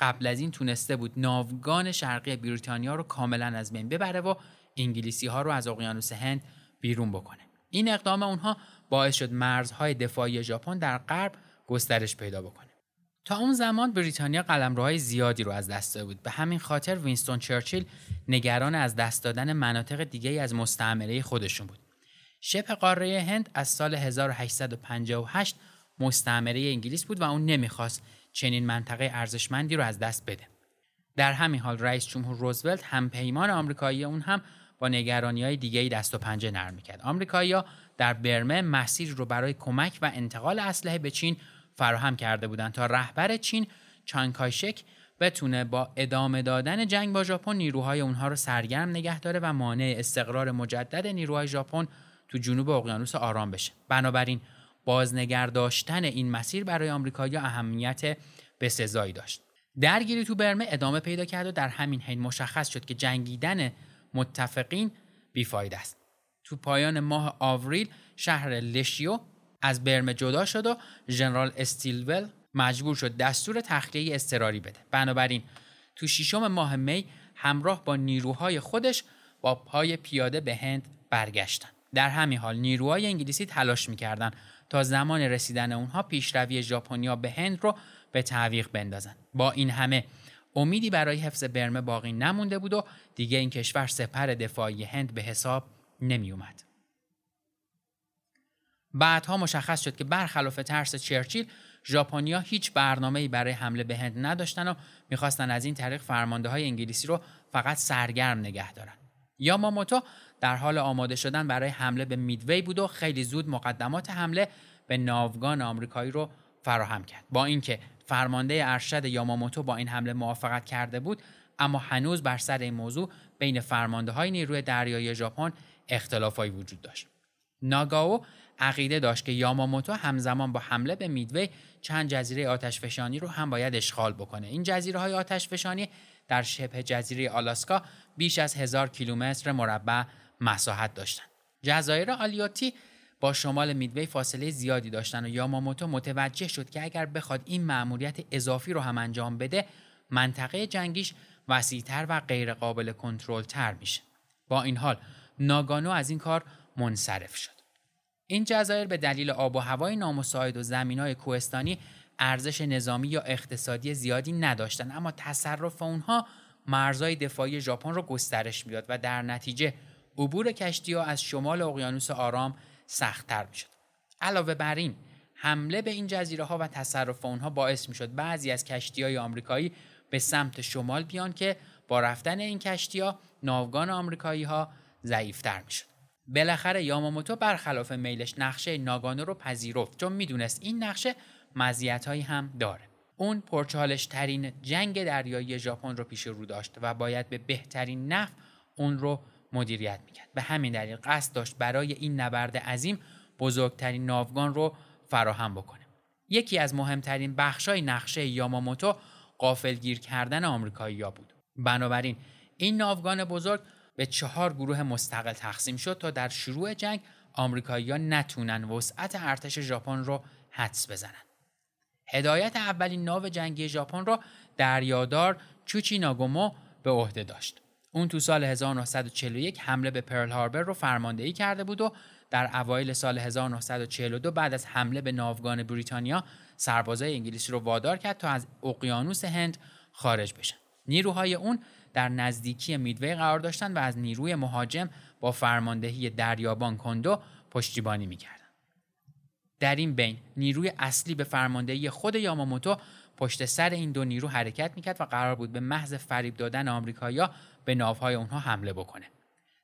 قبل از این تونسته بود ناوگان شرقی بریتانیا رو کاملا از بین ببره و انگلیسی ها رو از اقیانوس هند بیرون بکنه. این اقدام اونها باعث شد مرزهای دفاعی ژاپن در غرب گسترش پیدا بکنه. تا اون زمان بریتانیا قلمروهای زیادی رو از دست داده بود. به همین خاطر وینستون چرچیل نگران از دست دادن مناطق دیگه از مستعمره خودشون بود. شبه قاره هند از سال 1858 مستعمره انگلیس بود و اون نمی‌خواست چنین منطقه ارزشمندی رو از دست بده. در همین حال رئیس جمهور روزولت هم پیمان آمریکایی اون هم با نگرانی های دیگه دست و پنجه نرم کرد آمریکایی‌ها در برمه مسیر رو برای کمک و انتقال اسلحه به چین فراهم کرده بودند تا رهبر چین چانکایشک بتونه با ادامه دادن جنگ با ژاپن نیروهای اونها رو سرگرم نگه داره و مانع استقرار مجدد نیروهای ژاپن تو جنوب اقیانوس آرام بشه. بنابراین بازنگر داشتن این مسیر برای آمریکایی‌ها اهمیت بسزایی داشت. درگیری تو برمه ادامه پیدا کرد و در همین حین مشخص شد که جنگیدن متفقین بیفاید است. تو پایان ماه آوریل شهر لشیو از برمه جدا شد و ژنرال استیلول مجبور شد دستور تخلیه اضطراری بده. بنابراین تو ششم ماه می همراه با نیروهای خودش با پای پیاده به هند برگشتن. در همین حال نیروهای انگلیسی تلاش می‌کردن تا زمان رسیدن اونها پیشروی ژاپنیا به هند رو به تعویق بندازن. با این همه امیدی برای حفظ برمه باقی نمونده بود و دیگه این کشور سپر دفاعی هند به حساب نمی اومد. بعدها مشخص شد که برخلاف ترس چرچیل ژاپنیا هیچ برنامه‌ای برای حمله به هند نداشتن و می‌خواستن از این طریق فرمانده های انگلیسی رو فقط سرگرم نگه دارن. یاماموتو در حال آماده شدن برای حمله به میدوی بود و خیلی زود مقدمات حمله به ناوگان آمریکایی رو فراهم کرد. با اینکه فرمانده ارشد یاماموتو با این حمله موافقت کرده بود اما هنوز بر سر این موضوع بین فرمانده های نیروی دریایی ژاپن اختلافایی وجود داشت. ناگاو عقیده داشت که یاماموتو همزمان با حمله به میدوی چند جزیره آتشفشانی رو هم باید اشغال بکنه. این جزیره های آتشفشانی در شبه جزیره آلاسکا بیش از هزار کیلومتر مربع مساحت داشتند جزایر آلیوتی با شمال میدوی فاصله زیادی داشتن و یاماموتو متوجه شد که اگر بخواد این مأموریت اضافی رو هم انجام بده منطقه جنگیش وسیعتر و غیرقابل کنترل تر میشه. با این حال ناگانو از این کار منصرف شد. این جزایر به دلیل آب و هوای نامساعد و زمینهای کوهستانی ارزش نظامی یا اقتصادی زیادی نداشتند اما تصرف اونها مرزهای دفاعی ژاپن را گسترش می‌داد و در نتیجه عبور کشتی ها از شمال اقیانوس آرام سختتر می‌شد. علاوه بر این حمله به این جزیره ها و تصرف اونها باعث می‌شد بعضی از کشتی های آمریکایی به سمت شمال بیان که با رفتن این کشتی ها ناوگان آمریکایی ها ضعیفتر می‌شد. بالاخره یاماموتو برخلاف میلش نقشه ناگانو رو پذیرفت چون می‌دونست این نقشه مزیت‌هایی هم داره. اون پرچالش ترین جنگ دریایی ژاپن رو پیش رو داشت و باید به بهترین نحو اون رو مدیریت می‌کرد. به همین دلیل قصد داشت برای این نبرد عظیم بزرگترین ناوگان رو فراهم بکنه. یکی از مهمترین بخشای نقشه یاماموتو قافلگیر کردن آمریکایی‌ها بود. بنابراین این ناوگان بزرگ به چهار گروه مستقل تقسیم شد تا در شروع جنگ آمریکایی‌ها نتونن وسعت ارتش ژاپن رو حدس بزنن هدایت اولین ناو جنگی ژاپن را دریادار چوچی ناگومو به عهده داشت. اون تو سال 1941 حمله به پرل هاربر رو فرماندهی کرده بود و در اوایل سال 1942 بعد از حمله به ناوگان بریتانیا سربازای انگلیسی رو وادار کرد تا از اقیانوس هند خارج بشن. نیروهای اون در نزدیکی میدوی قرار داشتند و از نیروی مهاجم با فرماندهی دریابان کندو پشتیبانی می‌کرد. در این بین نیروی اصلی به فرماندهی خود یاماموتو پشت سر این دو نیرو حرکت می‌کرد و قرار بود به محض فریب دادن آمریکایی‌ها به ناوهای اونها حمله بکنه.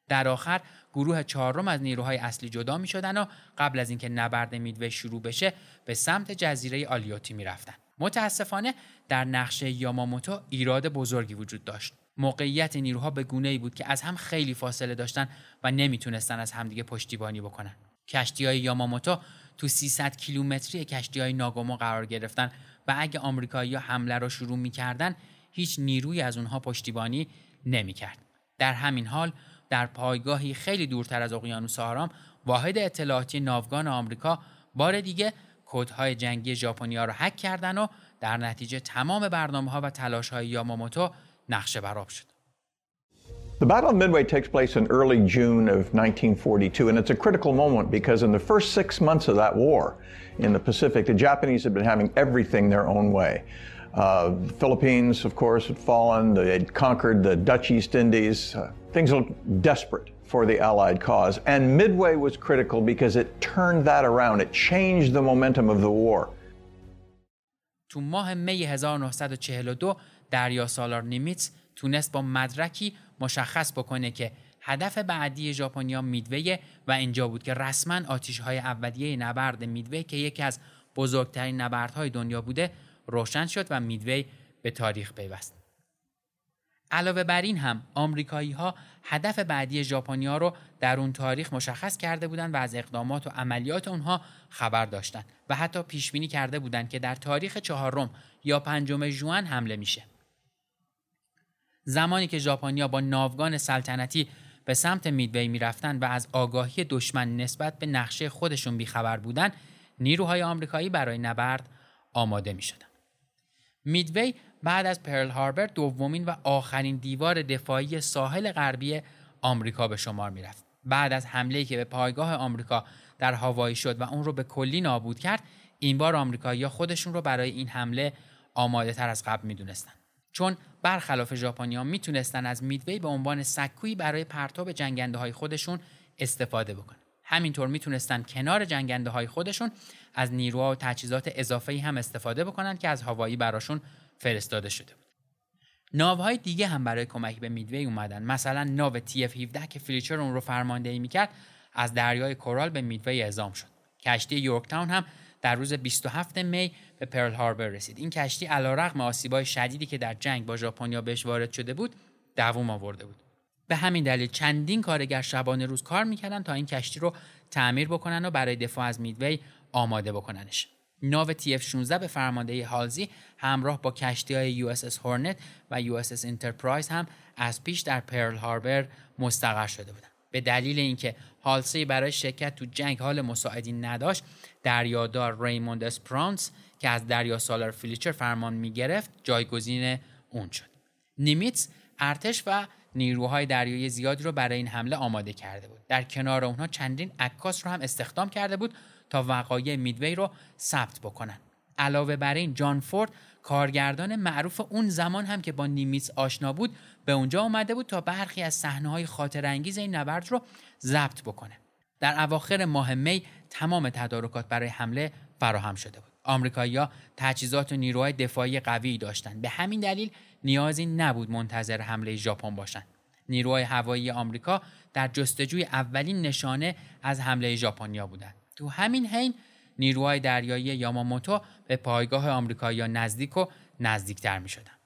در آخر گروه چهارم از نیروهای اصلی جدا می شدن و قبل از اینکه نبرد میدوه شروع بشه به سمت جزیره آلیوتی می رفتن. متاسفانه در نقشه یاماموتو ایراد بزرگی وجود داشت. موقعیت نیروها به گونه ای بود که از هم خیلی فاصله داشتن و نمی‌تونستن از همدیگه پشتیبانی بکنن. کشتی های یاماموتو تو 300 کیلومتری کشتی های ناگومو قرار گرفتن و اگه آمریکایی حمله را شروع می‌کردن هیچ نیروی از اونها پشتیبانی نمی‌کرد. در همین حال در پایگاهی خیلی دورتر از اقیانوس آرام واحد اطلاعاتی ناوگان آمریکا بار دیگه کودهای جنگی ژاپنیا را حک کردن و در نتیجه تمام برنامه ها و تلاش های یاماموتو نقشه براب شد. The Battle of Midway takes place in early June of 1942, and it's a critical moment because in the first six months of that war in the Pacific, the Japanese had been having everything their own way. Uh, the Philippines, of course, had fallen. They had conquered the Dutch East Indies. Uh, things looked desperate for the Allied cause. And Midway was critical because it turned that around. It changed the momentum of the war. تو ماه می 1942 دریا سالار نیمیتس تونست با مدرکی مشخص بکنه که هدف بعدی ژاپنیا میدوی و اینجا بود که رسما آتیش های اولیه نبرد میدوی که یکی از بزرگترین نبردهای دنیا بوده روشن شد و میدوی به تاریخ پیوست. علاوه بر این هم آمریکایی ها هدف بعدی ژاپنیا رو در اون تاریخ مشخص کرده بودند و از اقدامات و عملیات اونها خبر داشتند و حتی پیش بینی کرده بودند که در تاریخ چهارم یا پنجم ژوئن حمله میشه. زمانی که ژاپنیا با ناوگان سلطنتی به سمت میدوی می‌رفتن و از آگاهی دشمن نسبت به نقشه خودشون بیخبر بودن نیروهای آمریکایی برای نبرد آماده می شدن. میدوی بعد از پرل هاربر دومین و آخرین دیوار دفاعی ساحل غربی آمریکا به شمار می رفت. بعد از حمله که به پایگاه آمریکا در هاوایی شد و اون رو به کلی نابود کرد این بار آمریکایی‌ها خودشون رو برای این حمله آماده تر از قبل می دونستن. چون برخلاف ژاپنیا می‌تونستن از میدوی به عنوان سکویی برای پرتاب جنگنده های خودشون استفاده بکنن. همینطور می‌تونستن کنار جنگنده های خودشون از نیروها و تجهیزات اضافه هم استفاده بکنن که از هوایی براشون فرستاده شده بود. ناوهای دیگه هم برای کمک به میدوی اومدن. مثلا ناو TF 17 که فلیچر اون رو فرماندهی می‌کرد از دریای کورال به میدوی اعزام شد. کشتی یورکتاون هم در روز 27 می به پرل هاربر رسید. این کشتی علیرغم آسیبای شدیدی که در جنگ با ژاپنیا بهش وارد شده بود دووم آورده بود. به همین دلیل چندین کارگر شبانه روز کار می‌کردن تا این کشتی رو تعمیر بکنن و برای دفاع از میدوی آماده بکننش. ناو TF 16 به فرماندهی هالزی همراه با کشتی های اس هورنت و US انترپرایز هم از پیش در پرل هاربر مستقر شده بودند. به دلیل اینکه هالزی برای شرکت تو جنگ حال مساعدی نداشت دریادار ریموند اسپروئنس که از دریا سالار فلیچر فرمان می گرفت جایگزین اون شد. نیمیتس ارتش و نیروهای دریایی زیادی رو برای این حمله آماده کرده بود. در کنار اونها چندین عکاس رو هم استخدام کرده بود تا وقایع میدوی رو ثبت بکنن. علاوه بر این جان فورد کارگردان معروف اون زمان هم که با نیمیتس آشنا بود به اونجا آمده بود تا برخی از های خاطر انگیز این نبرد رو ضبط بکنه. در اواخر ماه می تمام تدارکات برای حمله فراهم شده بود آمریکایی‌ها تجهیزات و نیروهای دفاعی قوی داشتند به همین دلیل نیازی نبود منتظر حمله ژاپن باشند نیروهای هوایی آمریکا در جستجوی اولین نشانه از حمله ژاپنیا بودند تو همین حین نیروهای دریایی یاماموتو به پایگاه آمریکایی‌ها نزدیک و نزدیکتر می‌شدند.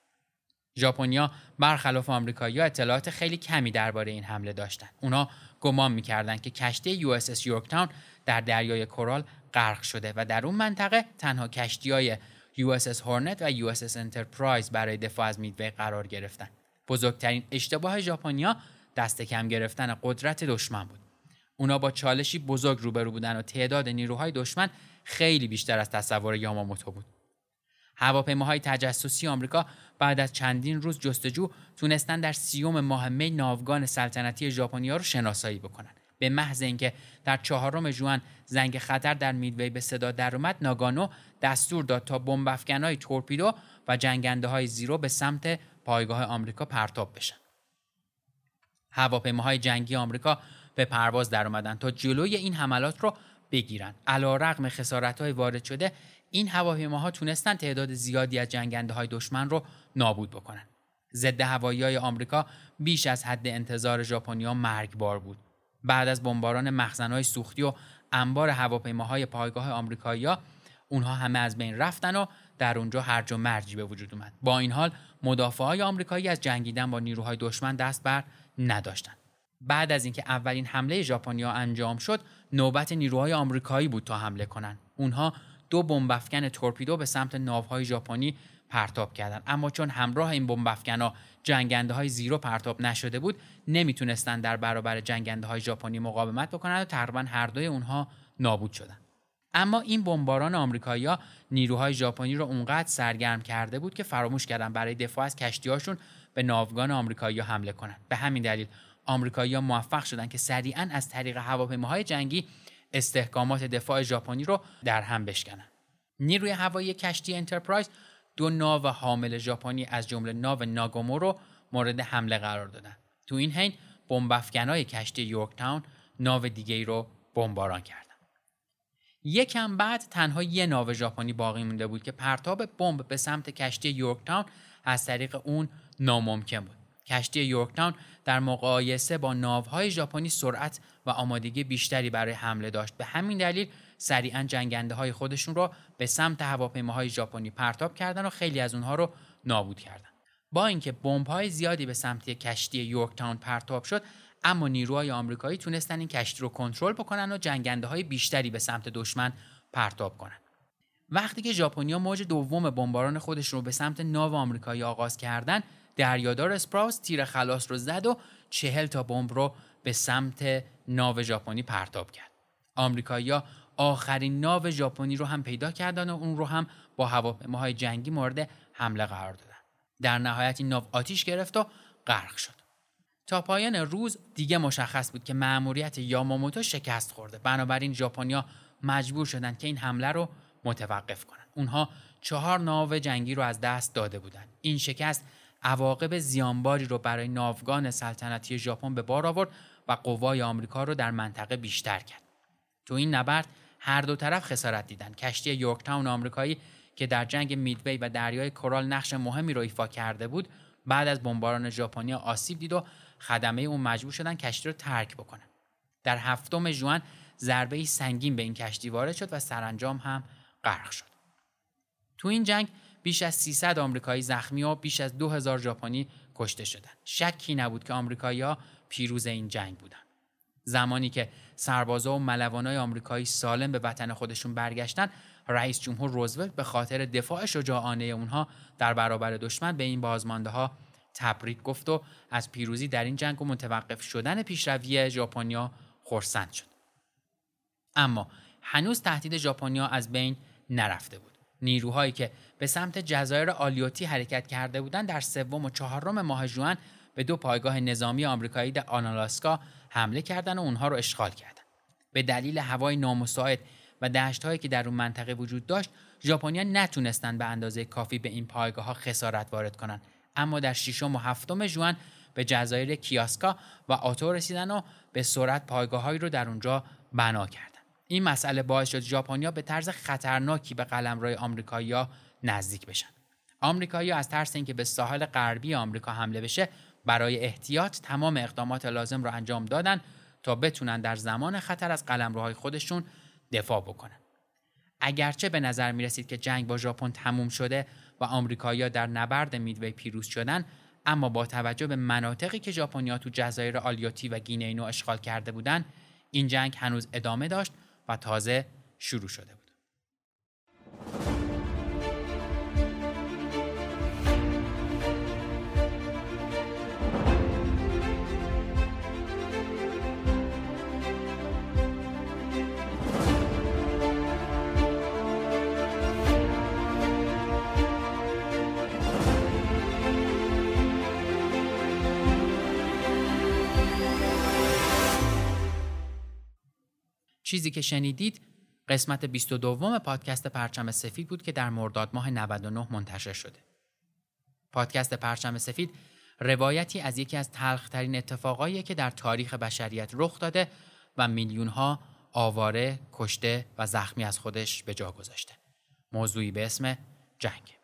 ژاپنیا برخلاف آمریکایی‌ها اطلاعات خیلی کمی درباره این حمله داشتند. اونا گمان می‌کردند که کشتی USS یورکتاون در دریای کورال غرق شده و در اون منطقه تنها کشتی‌های USS هورنت و USS انترپرایز برای دفاع از میدوی قرار گرفتن. بزرگترین اشتباه ژاپنیا دست کم گرفتن قدرت دشمن بود. اونا با چالشی بزرگ روبرو بودن و تعداد نیروهای دشمن خیلی بیشتر از تصور یاماموتو بود. هواپیماهای تجسسی آمریکا بعد از چندین روز جستجو تونستن در سیوم ماه می ناوگان سلطنتی ژاپنیا رو شناسایی بکنن. به محض اینکه در چهارم ژوئن زنگ خطر در میدوی به صدا درآمد ناگانو دستور داد تا بمب های تورپیدو و جنگنده های زیرو به سمت پایگاه آمریکا پرتاب بشن. هواپیماهای جنگی آمریکا به پرواز در اومدن تا جلوی این حملات رو بگیرن علا رقم خسارت های وارد شده این هواپیماها تونستن تعداد زیادی از جنگنده های دشمن رو نابود بکنن. ضد هوایی های آمریکا بیش از حد انتظار ژاپنیا مرگبار بود. بعد از بمباران مخزنهای سوختی و انبار هواپیماهای پایگاه آمریکایی‌ها اونها همه از بین رفتن و در اونجا هرج و مرجی به وجود اومد. با این حال مدافع های آمریکایی از جنگیدن با نیروهای دشمن دست بر نداشتند بعد از اینکه اولین حمله ژاپنیا انجام شد نوبت نیروهای آمریکایی بود تا حمله کنند اونها دو بمب تورپیدو به سمت ناوهای ژاپنی پرتاب کردند اما چون همراه این بمب ها جنگنده های زیرو پرتاب نشده بود نمی‌تونستند در برابر جنگنده های ژاپنی مقاومت بکنند و تقریبا هر دوی اونها نابود شدند اما این بمباران آمریکایی‌ها نیروهای ژاپنی رو اونقدر سرگرم کرده بود که فراموش کردن برای دفاع از کشتیهاشون به ناوگان آمریکایی حمله کنند به همین دلیل آمریکایی‌ها موفق شدند که سریعا از طریق هواپیماهای جنگی استحکامات دفاع ژاپنی رو در هم بشکنن. نیروی هوایی کشتی انترپرایز دو ناو حامل ژاپنی از جمله ناو ناگامو رو مورد حمله قرار دادن. تو این حین بمب کشتی یورکتاون ناو دیگه ای رو بمباران کردن. یکم بعد تنها یه ناو ژاپنی باقی مونده بود که پرتاب بمب به سمت کشتی یورکتاون از طریق اون ناممکن بود. کشتی یورکتاون در مقایسه با ناوهای ژاپنی سرعت و آمادگی بیشتری برای حمله داشت. به همین دلیل سریعا جنگنده های خودشون را به سمت هواپیماهای ژاپنی پرتاب کردن و خیلی از اونها رو نابود کردن. با اینکه بمب های زیادی به سمت کشتی یورکتاون پرتاب شد اما نیروهای آمریکایی تونستن این کشتی رو کنترل بکنن و جنگنده های بیشتری به سمت دشمن پرتاب کنن. وقتی که ژاپنیا موج دوم بمباران خودش رو به سمت ناو آمریکایی آغاز کردن دریادار اسپراوس تیر خلاص رو زد و چهل تا بمب رو به سمت ناو ژاپنی پرتاب کرد. آمریکایی‌ها آخرین ناو ژاپنی رو هم پیدا کردن و اون رو هم با هواپیماهای جنگی مورد حمله قرار دادن. در نهایت این ناو آتیش گرفت و غرق شد. تا پایان روز دیگه مشخص بود که مأموریت یاماموتو شکست خورده. بنابراین ژاپنیا مجبور شدند که این حمله رو متوقف کنند. اونها چهار ناو جنگی رو از دست داده بودند. این شکست عواقب زیانباری رو برای ناوگان سلطنتی ژاپن به بار آورد و قوای آمریکا رو در منطقه بیشتر کرد. تو این نبرد هر دو طرف خسارت دیدن. کشتی یورکتاون آمریکایی که در جنگ میدوی و دریای کورال نقش مهمی رو ایفا کرده بود بعد از بمباران ژاپنی آسیب دید و خدمه اون مجبور شدن کشتی رو ترک بکنن. در هفتم ژوئن ضربه سنگین به این کشتی وارد شد و سرانجام هم غرق شد. تو این جنگ بیش از 300 آمریکایی زخمی و بیش از 2000 ژاپنی کشته شدند. شکی نبود که آمریکایی‌ها پیروز این جنگ بودند. زمانی که سربازا و ملوانای آمریکایی سالم به وطن خودشون برگشتن رئیس جمهور روزولت به خاطر دفاع شجاعانه اونها در برابر دشمن به این بازمانده ها تبریک گفت و از پیروزی در این جنگ و متوقف شدن پیشروی ژاپنیا خرسند شد اما هنوز تهدید ژاپنیا از بین نرفته بود نیروهایی که به سمت جزایر آلیوتی حرکت کرده بودند در سوم و چهارم ماه ژوئن به دو پایگاه نظامی آمریکایی در آنالاسکا حمله کردند و اونها رو اشغال کردند. به دلیل هوای نامساعد و دشتهایی که در اون منطقه وجود داشت، ژاپنیا نتونستند به اندازه کافی به این پایگاه ها خسارت وارد کنند. اما در ششم و هفتم ژوئن به جزایر کیاسکا و آتو رسیدن و به سرعت پایگاههایی رو در اونجا بنا کردند. این مسئله باعث شد ژاپنیا به طرز خطرناکی به قلمرو آمریکایی‌ها نزدیک بشن. آمریکایی‌ها از ترس اینکه به ساحل غربی آمریکا حمله بشه برای احتیاط تمام اقدامات لازم را انجام دادن تا بتونن در زمان خطر از قلمروهای خودشون دفاع بکنن. اگرچه به نظر می رسید که جنگ با ژاپن تموم شده و آمریکایی‌ها در نبرد میدوی پیروز شدن اما با توجه به مناطقی که ژاپنیا تو جزایر آلیوتی و گینینو اشغال کرده بودند این جنگ هنوز ادامه داشت و تازه شروع شده بود. چیزی که شنیدید قسمت 22 پادکست پرچم سفید بود که در مرداد ماه 99 منتشر شده. پادکست پرچم سفید روایتی از یکی از تلخترین اتفاقایی که در تاریخ بشریت رخ داده و میلیون ها آواره، کشته و زخمی از خودش به جا گذاشته. موضوعی به اسم جنگ.